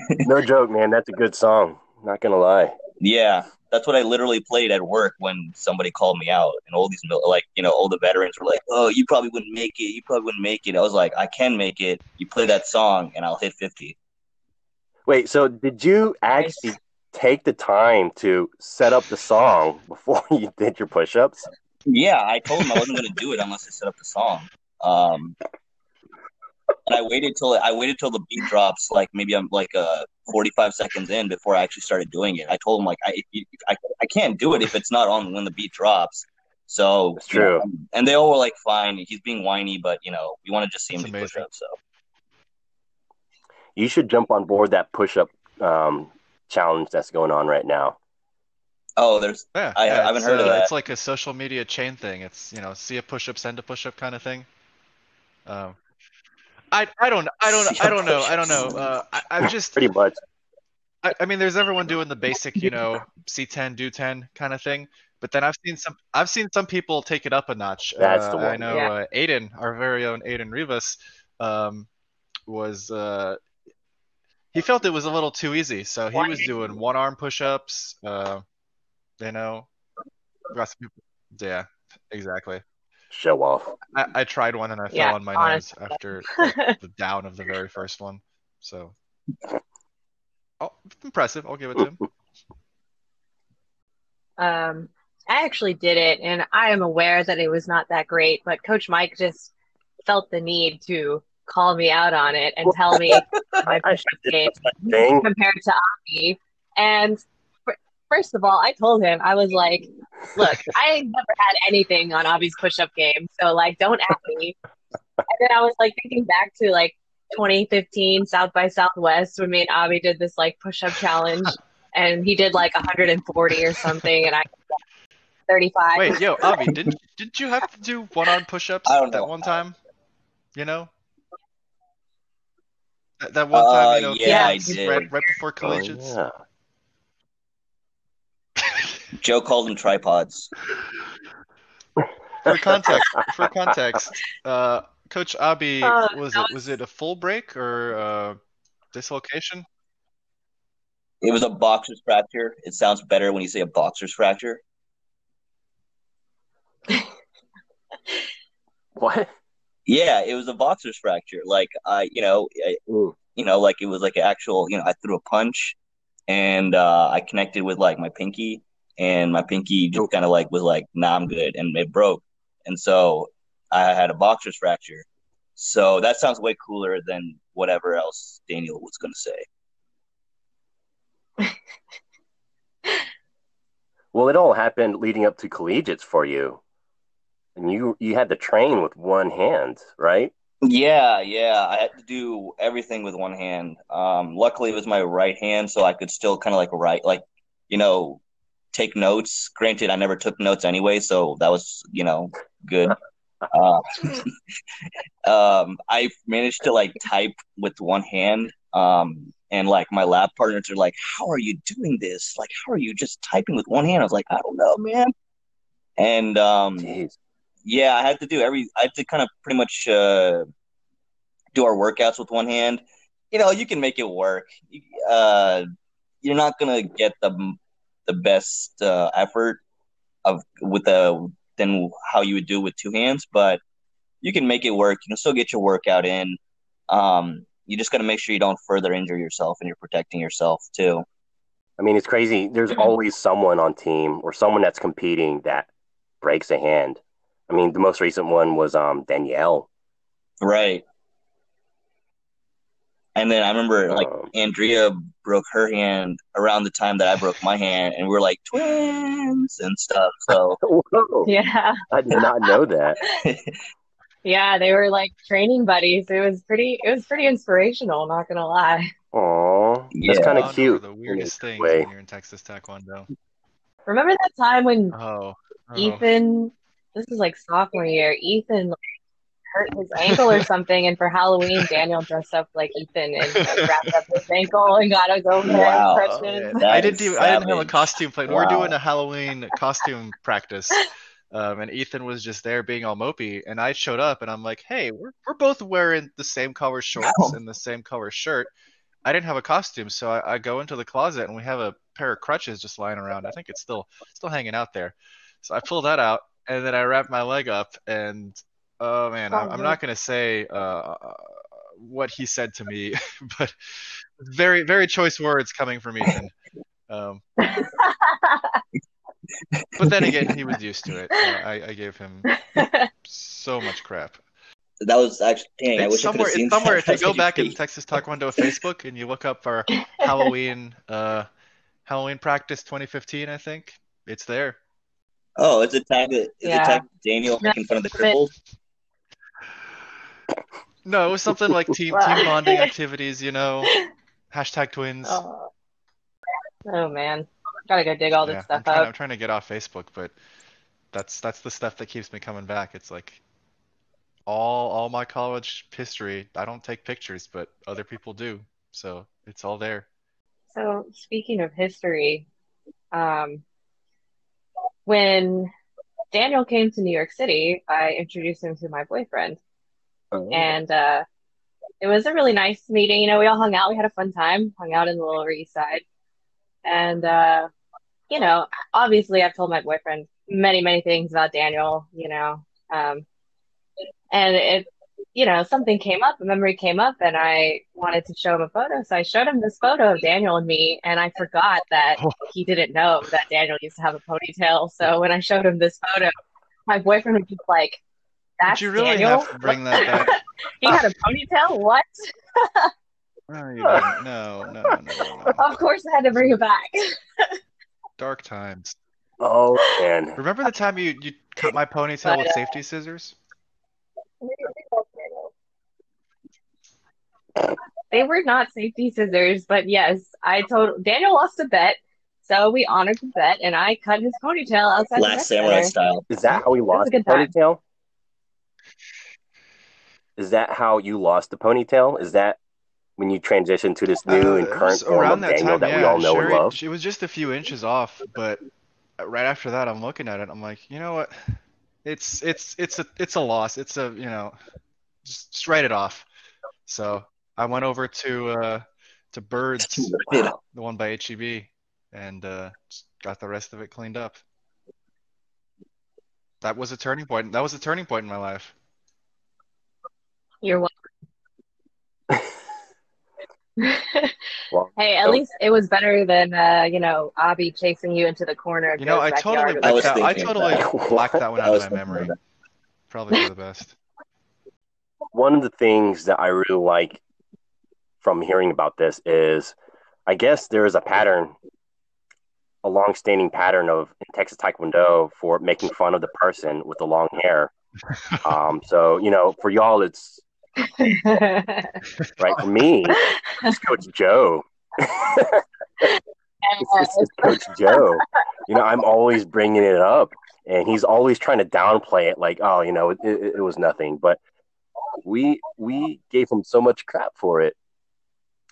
<laughs> no joke, man. That's a good song. Not gonna lie. Yeah, that's what I literally played at work when somebody called me out, and all these like you know all the veterans were like, "Oh, you probably wouldn't make it. You probably wouldn't make it." I was like, "I can make it. You play that song, and I'll hit 50." Wait, so did you actually take the time to set up the song <laughs> before you did your push-ups? Yeah, I told him I wasn't going to do it unless I set up the song. Um, and I waited till I waited till the beat drops, like maybe I'm like uh 45 seconds in before I actually started doing it. I told him like I I, I can't do it if it's not on when the beat drops. So it's true. Know, and they all were like, "Fine, he's being whiny, but you know, we want to just see him do push-ups." So you should jump on board that push-up um, challenge that's going on right now. Oh, there's yeah, I, yeah, I haven't heard uh, of that. It's like a social media chain thing. It's you know, see a push up, send a push up kind of thing. Um, I I don't I don't I don't know I don't know. <laughs> Uh, I, I'm just pretty much. I, I mean, there's everyone doing the basic, you know, C10, do 10 kind of thing. But then I've seen some I've seen some people take it up a notch. That's uh, the one. I know yeah. uh, Aiden, our very own Aiden Rivas, um, was uh, he felt it was a little too easy, so he was doing one arm push ups. Uh, you know, yeah, exactly. Show off. I, I tried one and I yeah, fell on my honestly. nose after like, the down of the very first one. So, oh, impressive. I'll give it to him. Um, I actually did it, and I am aware that it was not that great, but Coach Mike just felt the need to call me out on it and tell me <laughs> my I push-up game compared to Avi. And f- first of all, I told him I was like, "Look, I never had anything on Avi's push-up game, so like, don't at me." And then I was like thinking back to like 2015 South by Southwest when me and Avi did this like push-up challenge, and he did like 140 or something, and I 35. Wait, yo, Avi, didn't didn't you have to do one arm push-ups I that know. one time? You know, that, that one time, you Uh, know, yeah, I did. right, right before Oh, yeah. Joe called them tripods. For context, for context, uh, Coach Avi, Oh, was it was it a full break or uh, dislocation? It was a boxer's fracture. It sounds better when you say a boxer's fracture. <laughs> What? Yeah, it was a boxer's fracture. Like I, you know, I, you know, like it was like an actual, you know, I threw a punch and uh, I connected with like my pinky, and my pinky just kind of like was like, nah, I'm good, and it broke, and so I had a boxer's fracture. So that sounds way cooler than whatever else Daniel was going to say. <laughs> Well, it all happened leading up to collegiates for you, and you you had to train with one hand, right? Yeah, yeah. I had to do everything with one hand. Um, luckily, it was my right hand, so I could still kind of like write, like, you know, take notes. Granted, I never took notes anyway, so that was, you know, good. Uh, <laughs> um, I managed to like type with one hand. Um, and like my lab partners are like, "How are you doing this? Like, how are you just typing with one hand?" I was like, "I don't know, man." And um, Jeez. yeah, I had to do every. I had to kind of pretty much uh, do our workouts with one hand. You know, you can make it work. Uh, you're not gonna get the the best uh, effort of with the than how you would do with two hands, but you can make it work. You can still get your workout in. Um, you just got to make sure you don't further injure yourself and you're protecting yourself too. I mean, it's crazy. There's always someone on team or someone that's competing that breaks a hand. I mean, the most recent one was um Danielle. Right. And then I remember like Um, Andrea broke her hand around the time that I broke my hand, and we were like twins and stuff. So <laughs> Yeah, I did not know that. <laughs> yeah, they were like training buddies. It was pretty. It was pretty inspirational. Not gonna lie. Aw, that's Yeah. kind of cute. The weirdest thing way. when you're in Texas Taekwondo. Remember that time when Oh, oh. Ethan? This is like sophomore year. Ethan like, hurt his ankle or <laughs> something, and for Halloween, Daniel dressed up like Ethan and like, <laughs> wrapped up his ankle and got us over there Wow. on Oh, crutches. man. <laughs> I didn't is even I didn't have a savage. costume play. We were Wow. doing a Halloween costume practice. Um, and Ethan was just there being all mopey, and I showed up, and I'm like, "Hey, we're we're both wearing the same color shorts and the same color shirt." I didn't have a costume, so I, I go into the closet, and we have a pair of crutches just lying around. I think it's still still hanging out there. So I pull that out, and then I wrap my leg up, and oh man, I'm, I'm not gonna say uh, what he said to me, <laughs> but very very choice words coming from Ethan. Um, but then again, he was used to it. Uh, I, I gave him so much crap. that was actually dang. I It's wish I could somewhere, have seen somewhere. that. If you go back in Texas <laughs> Taekwondo Facebook and you look up our Halloween, uh, Halloween practice 2015, I think it's there. Oh, it's a tag. Is Yeah. it tag Daniel making fun of the cripples? No, it was something like team <laughs> team bonding activities. You know, hashtag twins. oh. oh man, gotta go dig all this Yeah, stuff I'm trying, I'm trying to get off Facebook, but that's that's the stuff that keeps me coming back. It's like all all my college history. I don't take pictures, but other people do, so it's all there. So speaking of history, um, when Daniel came to New York City, I introduced him to my boyfriend. Oh. And uh, it was a really nice meeting. You know, we all hung out. We had a fun time, hung out in the Lower East Side. And, uh, you know, obviously I've told my boyfriend many, many things about Daniel, you know. Um, and it, you know, something came up, a memory came up, and I wanted to show him a photo. So I showed him this photo of Daniel and me, and I forgot that Oh. he didn't know that Daniel used to have a ponytail. So when I showed him this photo, my boyfriend was just like, "That's Did you really Daniel? have to bring that back? <laughs> he had a ponytail? What?" <laughs> No, you didn't. No, no, no, no, no. Of course, I had to bring it back. <laughs> Dark times. Oh man, Remember the time you, you cut my ponytail But, with uh, safety scissors? They were not safety scissors, but yes, I told Daniel lost a bet, so we honored the bet, and I cut his ponytail outside the Last rec Samurai center. style. is that how he was a lost the good time. ponytail? Is that how you lost the ponytail? Is that when you transitioned to this new Uh, and current form around of that Daniel time, that we yeah. all know Sherry, and love? it was just a few inches off, but right after that, I'm looking at it. I'm like, you know what? It's it's it's a it's a loss. It's a you know, just, just write it off. So I went over to uh to Birds, <laughs> Wow. the one by HEB, and uh, got the rest of it cleaned up. That was a turning point. That was a turning point in my life. You're welcome. <laughs> Well, Hey, at so- least it was better than uh, you know, Avi chasing you into the corner of You know, I totally. I blacked was out. I totally that. <laughs> blacked that one out of my memory. Probably for the best. one of the things that I really like from hearing about this is I guess there is a pattern, a long-standing pattern of in Texas Taekwondo for making fun of the person with the long hair. <laughs> Um, so you know, for y'all, it's <laughs> right. For me, it's Coach Joe. <laughs> it's, it's, it's Coach Joe. You know, I'm always bringing it up, and he's always trying to downplay it, like, oh, you know, it, it, it was nothing. But we we gave him so much crap for it.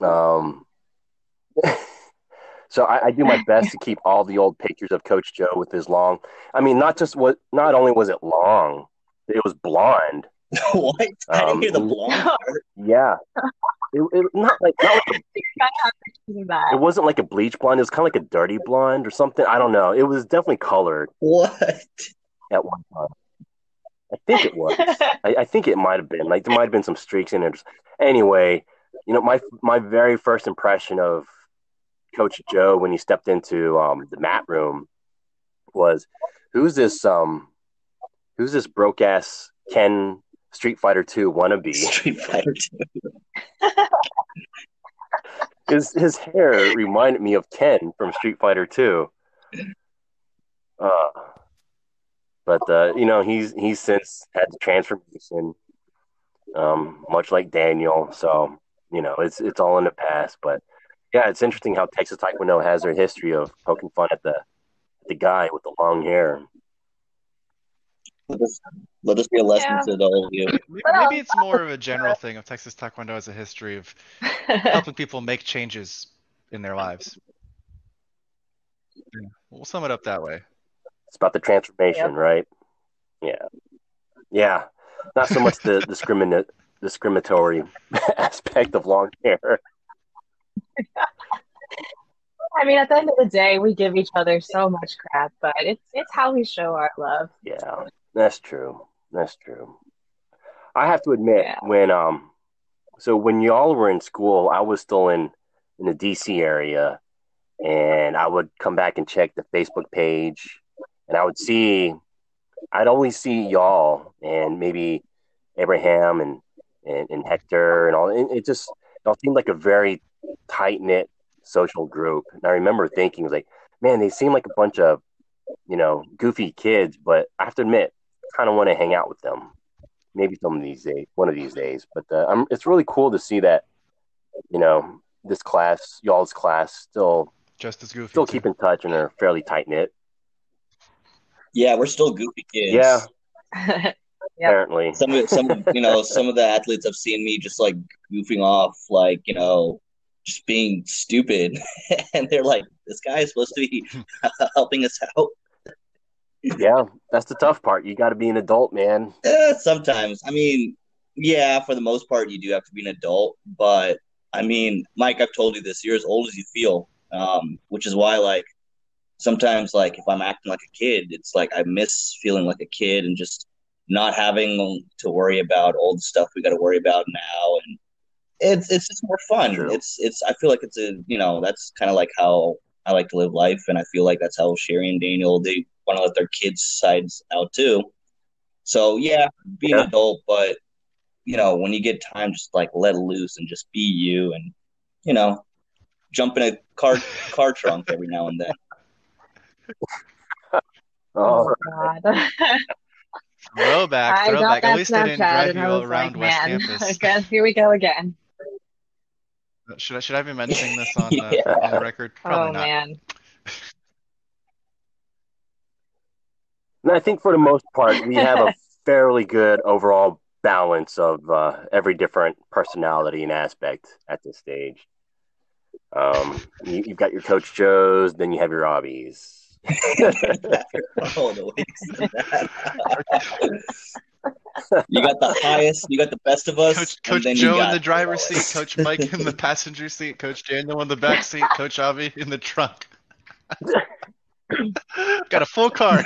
Um, <laughs> so I, I do my best to keep all the old pictures of Coach Joe with his long. I mean, not just what. Not only was it long, it was blonde. <laughs> what? I didn't Um, hear the blonde <laughs> part. Yeah, it, it not like not like <laughs> that. it wasn't like a bleach blonde. It was kind of like a dirty blonde or something. I don't know. It was definitely colored What? at one time. I think it was. I, I think it might have been. Like there might have been some streaks in it. Anyway, you know, my my very first impression of Coach Joe when he stepped into um, the mat room was, "Who's this? Um, who's this broke ass Ken Street Fighter Two wannabe?" <laughs> Street Fighter 2. <laughs> his his hair reminded me of Ken from Street Fighter Two. Uh, but uh, you know he's he's since had the transformation, um, much like Daniel. So you know it's it's all in the past. But yeah, it's interesting how Texas Taekwondo has their history of poking fun at the the guy with the long hair. Let this, let be a lesson Yeah. to the whole of you. Maybe, maybe it's more of a <laughs> general thing of Texas Taekwondo as a history of <laughs> helping people make changes in their lives. Yeah, We'll sum it up that way. It's about the transformation, Yep. right? Yeah, yeah. Not so much the <laughs> discriminate discriminatory aspect of long hair. I mean, at the end of the day, we give each other so much crap, but it's it's how we show our love. Yeah, that's true. That's true. I have to admit, Yeah. when um, so when y'all were in school, I was still in in the DC area, and I would come back and check the Facebook page, and I would see, I'd always see y'all and maybe Abraham and and, and Hector and all. It, it just it all seemed like a very tight knit social group, and I remember thinking like, man, they seem like a bunch of you know, goofy kids, but I have to admit, kind of want to hang out with them. Maybe some of these days, one of these days. But uh, I'm, it's really cool to see that, you know, this class, y'all's class, still Just as goofy. still too. keep in touch and are fairly tight knit. Yeah, we're still goofy kids. Yeah, <laughs> Yep. apparently. Some of some you know some of the athletes have seen me just like goofing off, like you know, just being stupid, <laughs> and they're like, "This guy is supposed to be <laughs> helping us out." Yeah, that's the tough part. You got to be an adult, man. Eh, sometimes, I mean, yeah, for the most part, you do have to be an adult. But I mean, Mike, I've told you this: you're as old as you feel, um, which is why, like, sometimes, like, if I'm acting like a kid, it's like I miss feeling like a kid and just not having to worry about old stuff we got to worry about now, and it's it's just more fun. True. It's it's I feel like it's a you know that's kind of like how I like to live life, and I feel like that's how Sherry and Daniel they want to let their kids' sides out too. So yeah, be an adult, but you know when you get time, just like let loose and just be you, and you know jump in a car car trunk every now and then. <laughs> Oh, God. <laughs> Throwback, I got throwback. that At least they didn't Snapchat drive and you I all was around like, West man, Campus. <laughs> again, here we go again. Should I should I be mentioning this on uh, Yeah. on the record? Probably oh not. man. And I think for the most part, we have a <laughs> fairly good overall balance of uh, every different personality and aspect at this stage. Um, you, you've got your Coach Joes, then you have your Robbies. oh, the way you that. <laughs> you got the highest, you got the best of us, Coach and Coach then you Joe in the driver's seat, Coach Mike in the passenger seat, Coach Daniel in the back seat, Coach Avi in the trunk. <laughs> <clears throat> Got a full car.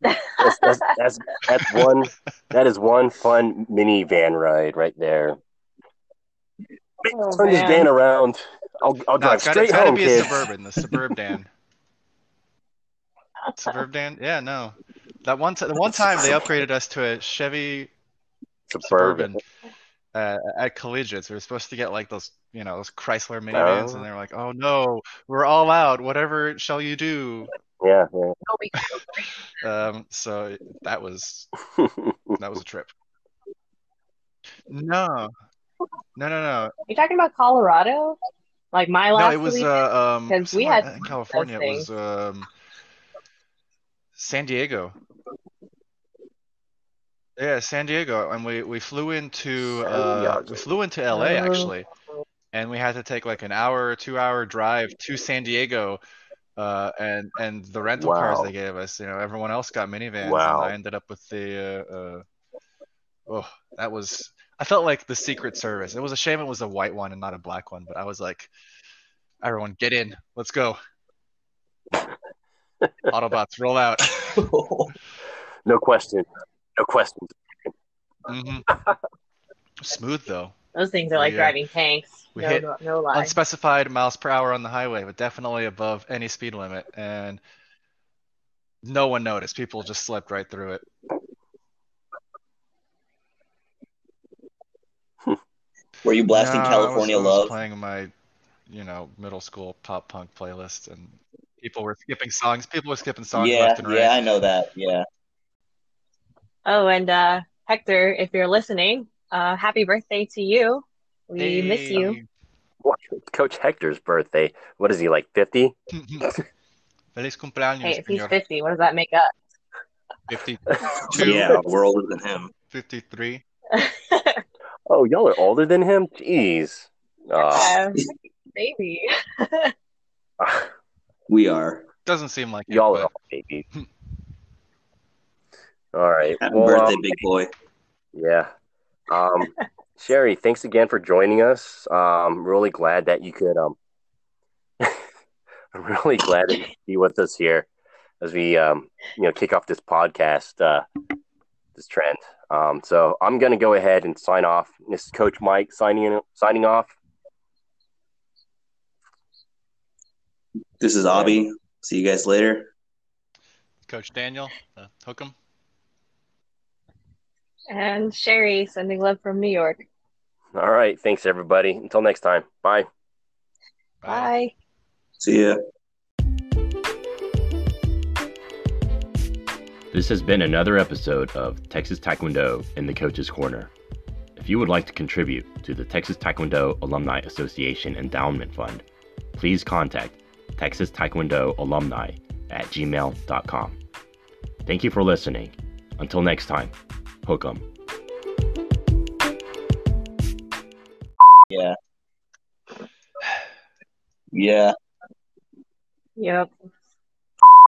That's, <laughs> that's, that's, that's one. That is one fun minivan ride right there. Oh, Turn this van around. I'll, I'll drive it's gotta, straight it's gotta home, be a suburban, the suburb Dan. <laughs> Suburb Dan? Yeah, no. That one t- the one time they upgraded us to a Chevy Suburban. Suburban uh, at Collegiates. We were supposed to get like those, you know, those Chrysler minivans, Oh. and they were like, "Oh no, we're all out. Whatever shall you do?" Yeah, yeah. Oh, Um, so that was <laughs> that was a trip. No, no, no, no. You're talking about Colorado? Like my last. No, last it was week? uh, um 'Cause we had in California. It was um, San Diego. Yeah, San Diego, and we we flew into uh we flew into LA Oh. actually, and we had to take like an hour, two hour drive to San Diego. Uh, and and the rental cars they gave us, you know, everyone else got minivans, Wow. and I ended up with the uh, uh, oh, that was I felt like the Secret Service. It was a shame it was a white one and not a black one, but I was like, everyone get in, let's go. <laughs> Autobots roll out. <laughs> no question. No question. hmm <laughs> Smooth though. Those things are like Yeah. driving tanks. We no, hit no, no lie. Unspecified miles per hour on the highway, but definitely above any speed limit, and no one noticed. People just slept right through it. <laughs> Were you blasting No, I was- California I was Love? playing my, you know, middle school pop punk playlist, and people were skipping songs. People were skipping songs Yeah, left and right. yeah, I know that. Yeah. Oh, and uh, Hector, if you're listening, uh, happy birthday to you. We miss you. What? Coach Hector's birthday. What is he like? Fifty? <laughs> Feliz cumpleaños, Hey, if he's señor. 50, what does that make up? 52, <laughs> Yeah, we're older than him. 53. <laughs> Oh, y'all are older than him. Jeez. Uh, Um, maybe. We are. Doesn't seem like it, y'all but are all babies. All right. Happy Well, birthday, um, big boy. Yeah. Um, <laughs> Sherry, thanks again for joining us. Um, really glad that you could. Um, <laughs> I'm really glad that you could be with us here as we, um, you know, kick off this podcast, uh, this trend. Um, so I'm going to go ahead and sign off. This is Coach Mike signing signing off. This is Avi. See you guys later. Coach Daniel, uh, hook 'em. And Sherry, sending love from New York. All right. Thanks, everybody. Until next time. Bye. Bye. See ya. This has been another episode of Texas Taekwondo in the Coach's Corner. If you would like to contribute to the Texas Taekwondo Alumni Association Endowment Fund, please contact Texas Taekwondo Alumni at gmail.com. Thank you for listening. Until next time, hook 'em. Yeah. Yeah. Yep.